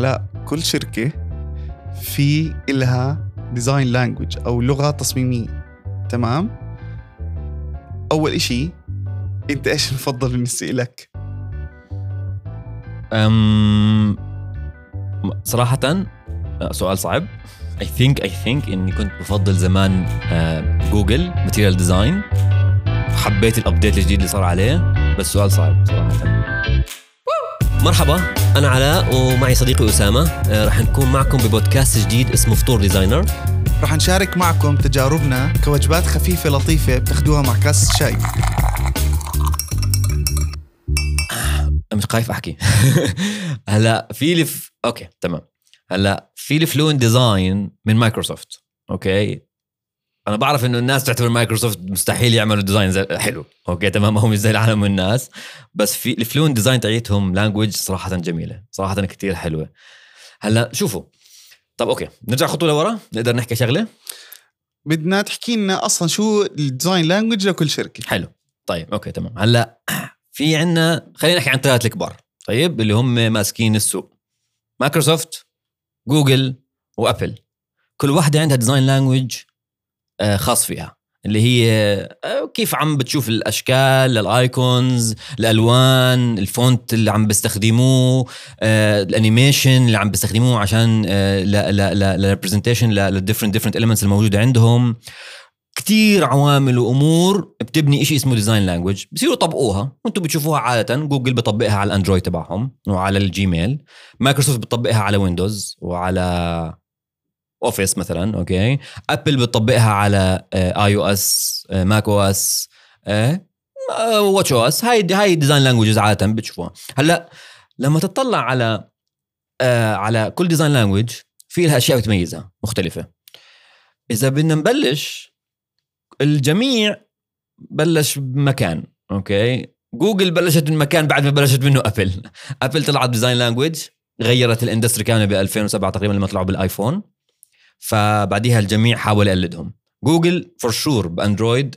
علاء كل شركة في إلها design language أو لغة تصميمية. تمام؟ أول إشي أنت إيش المفضل بالنسبة لك؟ أم صراحة آه، سؤال صعب. I think I think إني كنت بفضل زمان Google Material Design حبيت ال update الجديد اللي صار عليه بس سؤال صعب صراحة. مرحبا أنا علاء ومعي صديقي أسامة. آه، رح نكون معكم ببودكاست جديد اسمه فطور designer. رح نشارك معكم تجاربنا كوجبات خفيفة لطيفة بتاخدوها مع كاس شاي. مش خايف أحكي. هلا في لي ف... Okay تمام. هلا في لي Fluent Design من مايكروسوفت okay؟ أنا بعرف إنه الناس تعتبر مايكروسوفت مستحيل يعملوا design زي... حلو. okay تمام؟ هم مش زي العالم والناس. بس في ال Fluent design تاعيتهم language صراحة جميلة. صراحة كتير حلوة. هلأ شوفوا. طب okay. نرجع خطوة لورا. نقدر نحكي شغلة؟ بدنا تحكي لنا أصلا شو ال design language لكل شركة. حلو. طيب okay تمام. هلأ في عنا خلينا نحكي عن ثلاث الكبار. طيب اللي هم ماسكين السوق. مايكروسوفت جوجل وأبل. كل واحدة عندها design language خاص فيها. اللي هي آه، كيف عم بتشوف الأشكال ال icons الألوان ال font اللي عم بيستخدموه آه، ال animation اللي عم بيستخدموه عشان آه، لل representation لل different different elements الموجودة عندهم. كتير عوامل وأمور بتبني شيء اسمه design language بصيروا يطبقوها وأنتم بتشوفوها عادة. جوجل بطبقها على الاندرويد تبعهم وعلى الجيميل. مايكروسوفت بتطبقها على ويندوز وعلى اوفيس مثلا okay. ابل بتطبقها على اي أو اس ماك أو اس واتش أو اس هاي هاي design languages عادة بتشوفوها هلأ لما تطلع على آه على كل design language في لها أشياء بتميزها مختلفة. إذا بدنا نبلش الجميع بلش بمكان okay. جوجل بلشت من مكان بعد ما بلشت منه ابل ابل طلعت design language غيرت ال industry كاملة ب 2007 تقريبا لما طلعوا بالآيفون. فبعديها الجميع حاول يقلدهم. جوجل for sure بأندرويد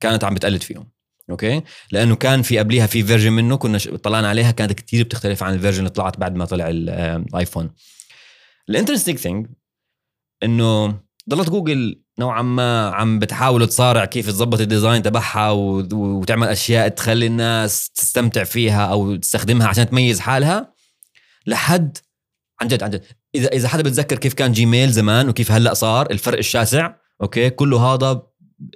كانت عم بتقلد فيهم okay؟ لأنه كان في قبليها في version منه كنا طلعنا عليها كانت كتير بتختلف عن ال version اللي طلعت بعد ما طلع الايفون ال interesting thing إنه ضلت جوجل نوعا ما عم بتحاول تصارع كيف تظبط ال design تبعها وتعمل أشياء تخلي الناس تستمتع فيها أو تستخدمها عشان تميز حالها لحد عن جد عن جد. اذا إذا حدا بتذكر كيف كان جيميل زمان وكيف هلأ صار الفرق الشاسع okay؟ كله هذا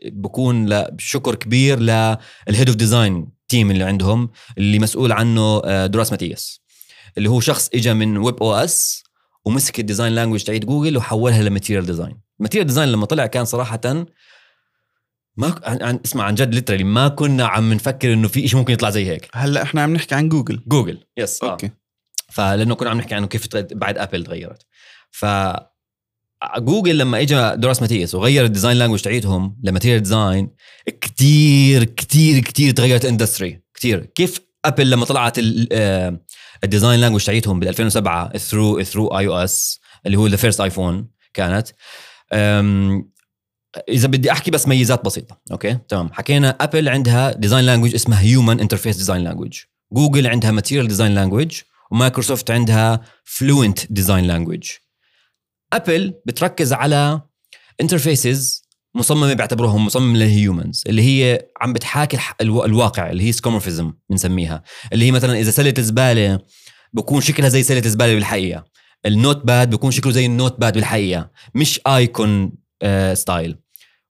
بكون شكر كبير لل head of design team اللي عندهم اللي مسؤول عنه آه، دوارتي ماتياس. اللي هو شخص اجى من webOS ومسك ال design language تاعت جوجل وحولها ل Material Design ال Material Design لما طلع كان صراحة ما عن اسمع عن جد literally ما كنا عم نفكر إنه في شيء ممكن يطلع زي هيك. هلأ إحنا عم نحكي عن جوجل جوجل yes okay. آه. فلأنه كنا عم نحكي عنه كيف بعد ابل تغيرت. ف جوجل لما اجى دوارتي ماتياس وغير ال design language تاعتهم ل Material Design كتير كتير كتير تغيرت ال industry كتير. كيف ابل لما طلعت ال design language تاعتهم بال 2007 through through iOS اللي هو the first iPhone كانت إذا بدي أحكي بس ميزات بسيطة. okay؟ تمام. حكينا ابل عندها design language اسمها Human Interface design language جوجل عندها Material design language ومايكروسوفت عندها Fluent design language ابل بتركز على interfaces مصممة بيعتبروهم مصمم لل humans اللي هي عم بتحاكي الواقع اللي هي skeuomorphism بنسميها. اللي هي مثلا إذا سلة زبالة بكون شكلها زي سلة زبالة بالحقيقة. ال notepad بيكون شكله زي ال notepad بالحقيقة مش icon آه style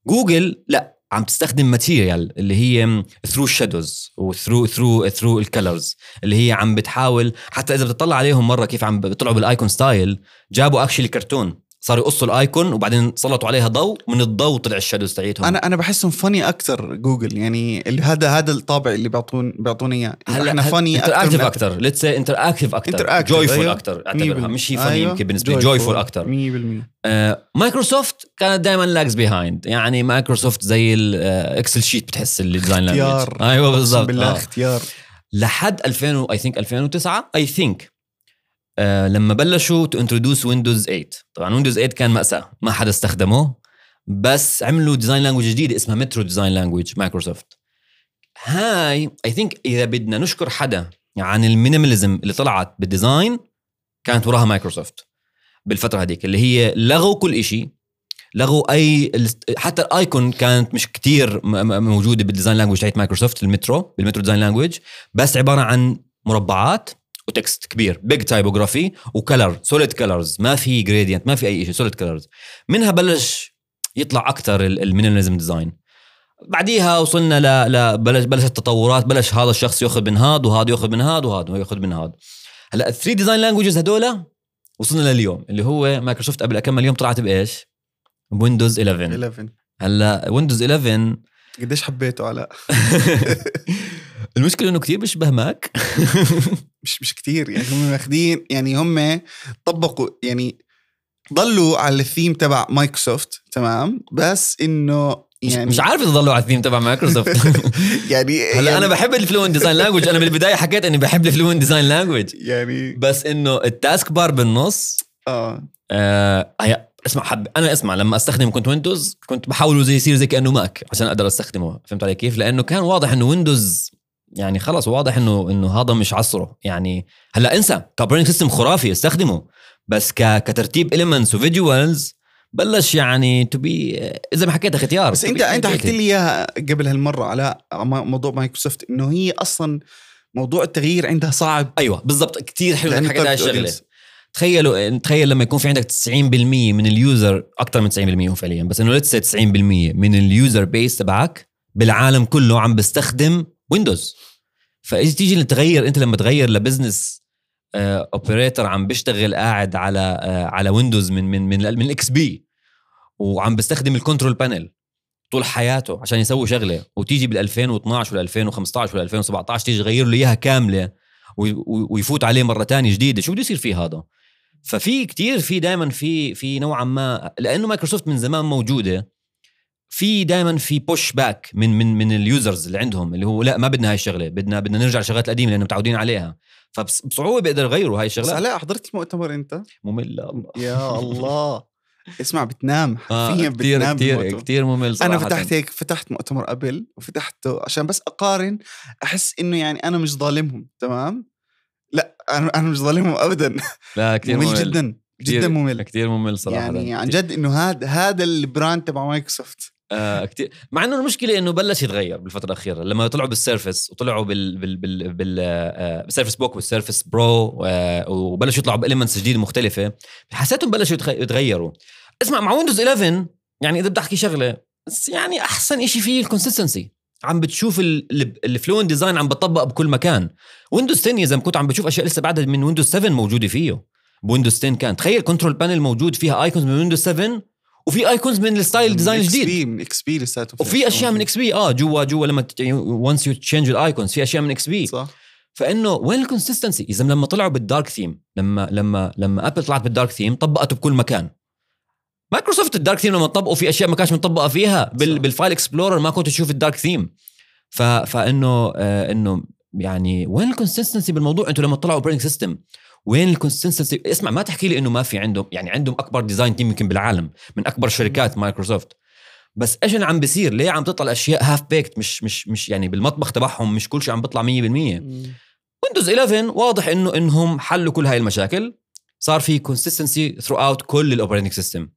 جوجل لا عم تستخدم material اللي هي through ال shadows و through through through ال colors اللي هي عم بتحاول حتى إذا بتطلع عليهم مرة كيف عم بيطلعوا بال icon style جابوا actually كرتون صاروا يقصوا ال icon وبعدين سلطوا عليها ضوء من الضوء طلع ال shadows تاعيتهم. أنا أنا بحسهم فني أكثر جوجل. يعني هذا هذا الطابع اللي بيعطون بيعطونا إياه. هلا إحنا فني interactive أكثر. let's see interactive أكثر. joyful أكثر. أعتبرها. مش هي فني يمكن بالنسبة لي joyful أكثر. 100% آه مايكروسوفت كانت دائما lags behind يعني مايكروسوفت زي ال Excel sheet بتحس ال design اختيار. أيوه بالضبط. بالله آه. اختيار. لحد 2000 I think 2009 I think آه لما بلشوا to introduce ويندوز 8 طبعا ويندوز 8 كان مأساة ما حدا استخدمه بس عملوا design language جديده اسمها Metro design language مايكروسوفت هاي I think إذا بدنا نشكر حدا عن ال minimalism اللي طلعت بال design كانت وراها مايكروسوفت بالفترة هذيك اللي هي لغوا كل شيء لغوا أي حتى ال icon كانت مش كتير موجودة بال design language تاعت مايكروسوفت ال Metro بال Metro design language بس عبارة عن مربعات. و text كبير. big typography و color solid colors ما في gradient ما في أي شيء solid colors منها بلش يطلع أكثر ال minimalism design بعديها وصلنا ل... ل... بلش بلشت التطورات. بلش هذا الشخص يأخذ من هذا وهذا يأخذ من هذا وهذا يأخذ من هذا هلأ ال three design languages هدول وصلنا لليوم اللي هو مايكروسوفت قبل كم يوم طلعت بإيش؟ ويندوز 11 11 هلأ ويندوز 11 قديش حبيته علاء المشكلة إنه كثير بيشبه ماك مش مش كتير. يعني هم ماخذين يعني هم طبقوا يعني ضلوا على الثيم تبع مايكروسوفت تمام؟ بس إنه يعني مش عارف إذا ضلوا على الثيم تبع مايكروسوفت يعني هلا يعني أنا بحب ال Fluent design language أنا بالبدايه حكيت إني بحب ال Fluent design language يعني بس إنه ال taskbar بالنص آه. آه اسمع حب أنا اسمع لما استخدم كنت Windows كنت بحاول زي يصير زي كأنه Mac عشان أقدر أستخدمه. فهمت علي كيف؟ لأنه كان واضح إنه Windows يعني خلص واضح إنه إنه هذا مش عصره. يعني هلأ انسى ك operating system خرافي استخدمه. بس كترتيب elements و visuals بلش يعني to be إذا ما حكيت اختيار بس أنت أنت. حكيت لي إياها قبل هالمرة على مو- موضوع مايكروسوفت إنه هي أصلا موضوع التغيير عندها صعب. أيوه بالضبط. كتير حلو إنك حكيت هاي الشغلة. تخيلوا تخيل لما يكون في عندك 90% من ال user أكثر من 90% هو فعليا بس إنه let's 90% من ال user بيس تبعك بالعالم كله عم بيستخدم Windows فإذا تيجي تغير أنت لما تغير ل business operator عم بيشتغل قاعد على آه، على Windows من من من من ال XP وعم بيستخدم ال control panel طول حياته عشان يسوي شغلة. وتيجي بال 2012 ولا 2015 ولا 2017 تيجي تغير له إياها كاملة وي- وي- ويفوت عليه مرة تانية جديدة. شو بده يصير فيه هذا؟ ففي كتير في دائما في في نوعا ما لأنه مايكروسوفت من زمان موجودة في دائما في push back من من من ال users اللي عندهم اللي هو لا ما بدنا هاي الشغلة بدنا بدنا نرجع للشغلات القديمة لأنه متعودين عليها. فبصعوبة بيقدر يغيروا هاي الشغلات. علاء حضرت المؤتمر أنت؟ مملة الله. يا الله. اسمع بتنام. آه حرفيا كتير بتنام كتير بالمؤتمر. كتير ممل صراحة. أنا فتحت هيك فتحت مؤتمر قبل وفتحته عشان بس أقارن أحس إنه يعني أنا مش ظالمهم تمام؟ لا أنا أنا مش ظالمهم ابدا. لا كتير ممل, ممل, جدا. جدا ممل. كتير ممل صراحة. يعني عن جد إنه هذا هذا ال brand تبع مايكروسوفت. آه مع إنه المشكلة إنه بلش يتغير بالفترة الأخيرة. لما طلعوا بال Surface وطلعوا بال بال بال بال آه، بال Surface Book وال Surface Pro آه وبلشوا يطلعوا ب elements جديدة مختلفة حسيتهم بلشوا يتغيروا. اسمع مع Windows 11 يعني إذا بدي أحكي شغلة بس يعني أحسن شيء فيه ال consistency عم بتشوف ال Fluent Design عم بطبق بكل مكان. Windows 10 يا زلمة كنت عم بتشوف أشياء لسه بعدها من Windows 7 موجودة فيه. ب Windows 10 كان. تخيل control panel موجود فيها icons من Windows 7 وفي icons من ال style design الجديد. من XP لساته وفي أشياء من XP آه جوا جوا لما once you change ال icons في أشياء من XP صح. فإنه وين ال consistency إذا لما طلعوا بال dark theme لما لما لما Apple طلعت بال dark theme طبقته بكل مكان. Microsoft ال dark theme لما طبقوا في أشياء ما كانش مطبقه فيها. بال. بال File Explorer ما كنت تشوف ال dark theme فإنه آه إنه يعني وين ال consistency بالموضوع. أنتم لما طلعوا operating system وين ال consistency اسمع ما تحكي لي إنه ما في عندهم يعني عندهم أكبر design team يمكن بالعالم من أكبر شركات مايكروسوفت بس إيش اللي عم بيصير؟ ليه عم تطلع أشياء half baked مش مش مش يعني بالمطبخ تبعهم مش كل شيء عم بيطلع 100% Windows 11 واضح إنه إنهم حلوا كل هاي المشاكل. صار في consistency throughout كل ال operating system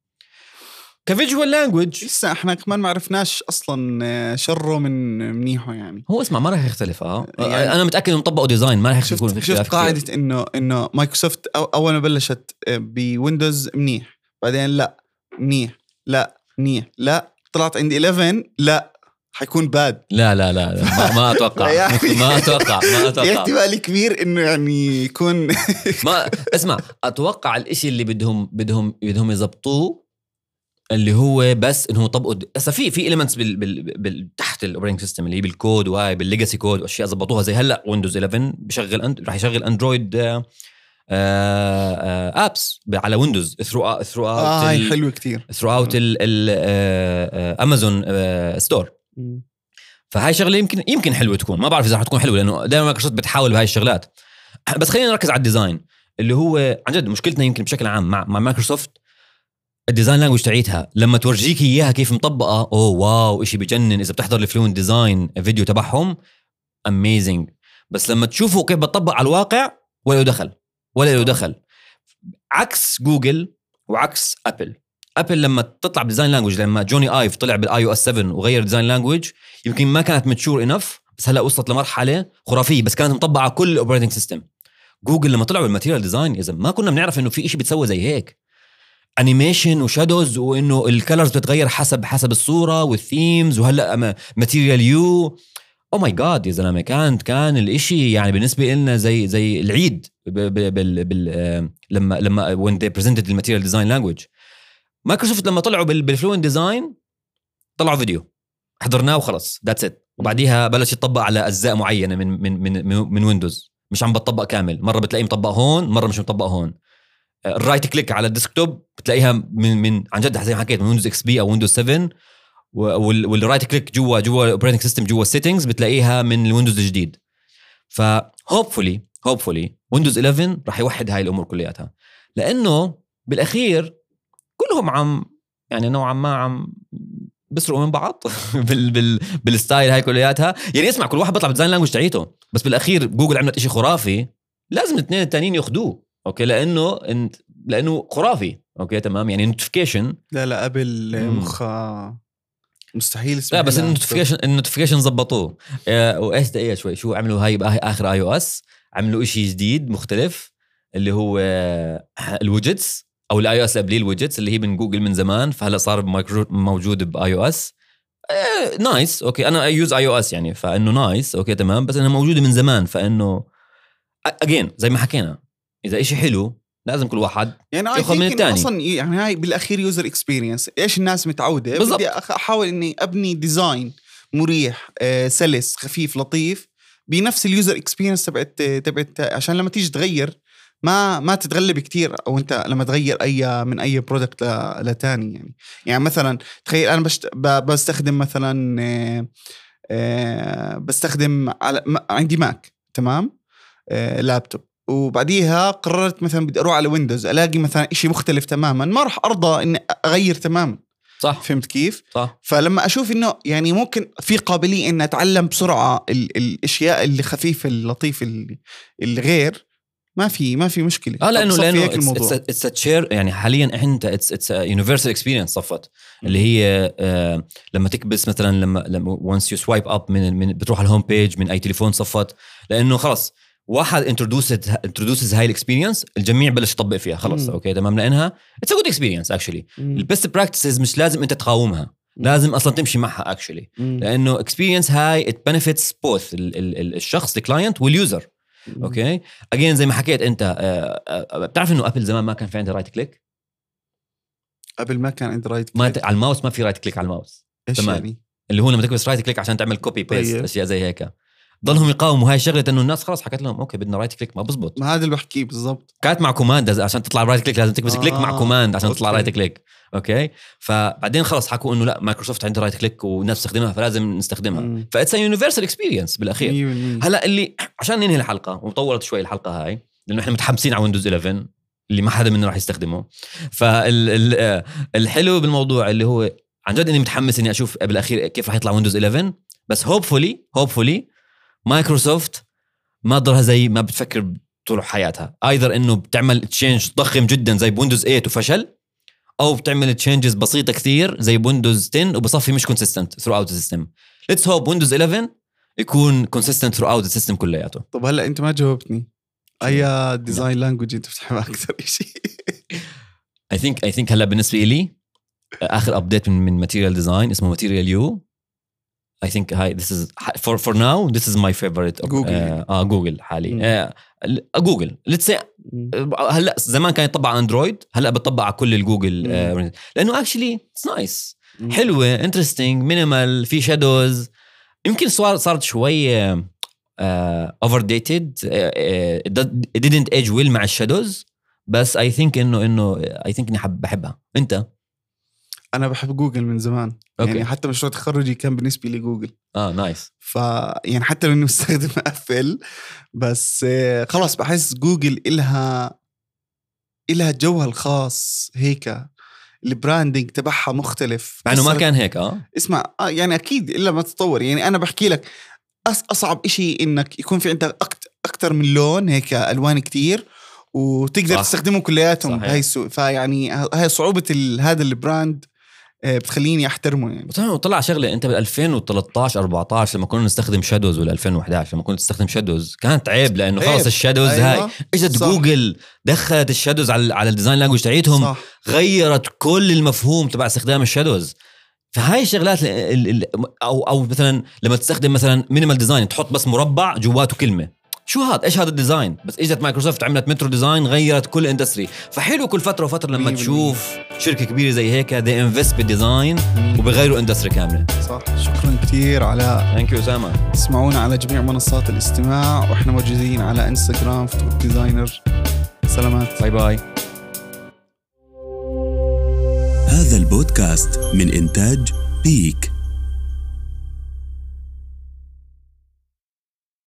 ك visual language لسه إحنا كمان ما عرفناش أصلا آه، شره من منيحه يعني. هو اسمع ما راح يختلف آه. يعني- أنا متأكد انهم طبقوا design ما راح يكون في shift shift. قاعدة انه إنه مايكروسوفت أول ما بلشت آه، ب Windows منيح. بعدين لا منيح. لا منيح. لا طلعت عند 11 لا حيكون bad لا لا لا, لا ما, ما أتوقع. يعني- ما أتوقع ما أتوقع. احتمال كبير إنه يعني يكون ما اسمع أتوقع الإشي اللي بدهم بدهم بدهم يظبطوه اللي هو بس انهم يطبقوا هسه في في ال elements بال, بال, بال تحت ال operating system اللي هي بالكود وهاي بال legacy code وأشياء ظبطوها زي هلأ Windows 11 بشغل And... راح يشغل Android آه آه apps على Windows through through آه هاي اوت حلوة كثير throughout Amazon Store فهاي شغلة يمكن يمكن حلوة تكون. ما بعرف إذا حتكون حلوة لأنه دائما مايكروسوفت بتحاول بهاي الشغلات. بس خلينا نركز على ال design اللي هو عن جد مشكلتنا يمكن بشكل عام مع مع Microsoft ال design language تاعيتها. لما تورجيك إياها كيف مطبقة oh wow شيء بجنن. إذا بتحضر ال Fluent Design video تبعهم amazing بس لما تشوفه كيف بتطبق على الواقع ولا دخل ولا له دخل عكس جوجل وعكس Apple. Apple لما تطلع ب design language لما Jony Ive طلع بال iOS 7 وغير design language يمكن ما كانت mature enough بس هلأ وصلت لمرحلة خرافية بس كانت مطبقة على كل ال operating system جوجل لما طلعوا بال Material Design إذا ما كنا بنعرف إنه في شيء بيتسوى زي هيك. animation و shadows وإنه ال colors بتتغير حسب حسب الصورة وال themes وهلأ Material You oh my God يا زلمة كان كان الإشي يعني بالنسبة لنا زي زي العيد بال بال آه، لما لما when they presented ال Material Design language Microsoft لما طلعوا بال Fluent Design طلعوا فيديو حضرناه وخلص. that's it وبعديها بلش يطبق على أجزاء معينة من من من من Windows مش عم بتطبق كامل. مرة بتلاقيه مطبق هون مرة مش مطبق هون. ال right click على ال desktop بتلاقيها من من عن جد زي ما حكيت من Windows XP أو Windows 7 وال right click جوا جوا ال operating system جوا ال settings بتلاقيها من ال Windows الجديد. ف hopefully hopefully Windows 11 راح يوحد هاي الأمور كلياتها. لأنه بالأخير كلهم عم يعني نوعا ما عم بيسرقوا من بعض بال بال بال style هاي كلياتها. يعني اسمع كل واحد بيطلع بال design language تاعيته. بس بالأخير جوجل عملت إشي خرافي. لازم الاثنين التانيين ياخذوه okay؟ لأنه لأنه خرافي. okay تمام. يعني notification لا لا قبل. مخها مستحيل لا بس. ال notification ال notification زبطوه آه، وايش دقيقه شوي شو عملوا؟ هاي بآخر- آخر iOS عملوا إشي جديد مختلف اللي هو آه، ال widgets أو ال iOS قبليه ال widgets اللي هي من جوجل من زمان فهلأ صار موجود ب iOS nice okay أنا use iOS يعني فإنه nice okay تمام. بس إنها موجودة من زمان فإنه again زي ما حكينا إذا إشي حلو لازم كل واحد يعني ياخذ من إنه التاني. أصلا يعني هاي بالأخير user experience إيش الناس متعودة؟ بالضبط. بدي أحاول إني أبني design مريح آه، سلس خفيف لطيف بنفس ال user experience تبعت تبعت عشان لما تيجي تغير ما ما تتغلب كتير أو أنت لما تغير أي من أي product لتاني يعني. يعني مثلا تخيل أنا بشت بستخدم مثلا آه، آه، بستخدم على عندي ماك تمام؟ آه، لابتوب وبعديها قررت مثلا بدي أروح على ويندوز ألاقي مثلا شيء مختلف تماما. ما راح أرضى إني أغير تماما. صح. فهمت كيف؟ صح. فلما أشوف إنه يعني ممكن في قابلية ان أتعلم بسرعة ال- الأشياء اللي خفيفة اللطيفة اللي الغير ما في ما في مشكلة. آه لأنه لأنه اتس تشير يعني حاليا أنت it's it's universal experience صفت. اللي هي آه لما تكبس مثلا لما لما once you swipe up من, من بتروح على ال home page من أي تليفون صفت. لأنه خلص واحد introduced introduces هاي ال experience الجميع بلش يطبق فيها خلص مم. okay تمام لأنها it's a good experience actually. ال best practices مش لازم أنت تقاومها لازم أصلا تمشي معها actually. لأنه experience هاي it benefits both الشخص ال client وال user. okay again زي ما حكيت أنت آه، آه، بتعرف إنه ابل زمان ما كان في عندها right click قبل ما كان عندي right ما click. ت... على الماوس ما في right click على الماوس إيش تمام. يعني اللي هو لما تكبس right click عشان تعمل copy paste طيب. أشياء زي هيك ضلهم يقاوموا. هاي شغلة إنه الناس خلاص حكت لهم okay بدنا right click ما بزبط. ما هذا اللي بحكيه بالضبط. كانت مع command عشان تطلع right click لازم تكبس آه، click مع command عشان تطلع okay. right click okay؟ فبعدين خلص حكوا إنه لا مايكروسوفت عندها right click والناس تستخدمها فلازم نستخدمها. مم. ف it's universal experience بالأخير. 100% هلأ اللي عشان ننهي الحلقة وطولت شوي الحلقة هاي لأنه إحنا متحمسين على ويندوز 11 اللي ما حدا منا راح يستخدمه. فالحلو بالموضوع اللي هو عن جد إني متحمس إني أشوف بالأخير كيف راح يطلع ويندوز 11 بس hopefully hopefully مايكروسوفت ما ضلها زي ما بتفكر طول حياتها. either إنه بتعمل change ضخم جدا زي بويندوز 8 وفشل أو بتعمل changes بسيطة كثير زي بويندوز 10 وبصفي مش consistent throughout ال system let's hope ويندوز 11 يكون consistent throughout ال system كلياته. طب هلا أنت ما جاوبتني. أي design language أنت بتحبها أكثر شيء I think I think هلا بالنسبة لي آخر update من من material design اسمه Material You I think هاي this is for for now this is my favorite جوجل. آه جوجل. آه جوجل let's هلا زمان كان يطبق على اندرويد هلا بتطبق على كل الجوجل آه لأنه actually it's nice حلوة interesting minimal في shadows يمكن صار صارت شوي over dated it didn't age well مع ال shadows بس I think إنه إنه I think إني حب بحبها. أنت؟ أنا بحب جوجل من زمان. okay. يعني حتى مشروع تخرجي كان بالنسبة لي جوجل. آه nice ف يعني حتى لو اني مستخدم ابل بس آه، خلاص بحس جوجل إلها إلها جوها الخاص هيك. ال branding تبعها مختلف. مع إنه ما كان هيك آه. اسمع آه يعني أكيد إلا ما تطور يعني أنا بحكي لك أصعب إشي إنك يكون في عندك أكثر من لون هيك ألوان كتير وتقدر صح. تستخدمهم كلياتهم. بهي السوق فيعني هاي صعوبة هذا ال brand بتخليني أحترمه يعني طبعا طلع شغلة أنت بال 2013 14 لما كنا نستخدم shadows ولا 2011 لما كنت تستخدم shadows كانت عيب لأنه عيب. خلص ال shadows أيوة. هاي إجت. جوجل دخلت ال shadows على على ال design language تاعيتهم صح غيرت كل المفهوم تبع استخدام ال shadows فهاي الشغلات ال- ال- أو أو مثلا لما تستخدم مثلا minimal design تحط بس مربع جواته كلمة شو هذا إيش هذا ال design؟ بس إجت مايكروسوفت عملت Metro design غيرت كل industry فحلو كل فترة وفترة لما 100%. تشوف شركة كبيرة زي هيك they invest بال design وبغيروا industry كاملة. صح. شكرا كثير على thank you اسامه تسمعونا على جميع منصات الاستماع وإحنا موجودين على انستغرام فوتوك designer سلامات. باي باي هذا البودكاست من إنتاج بيك.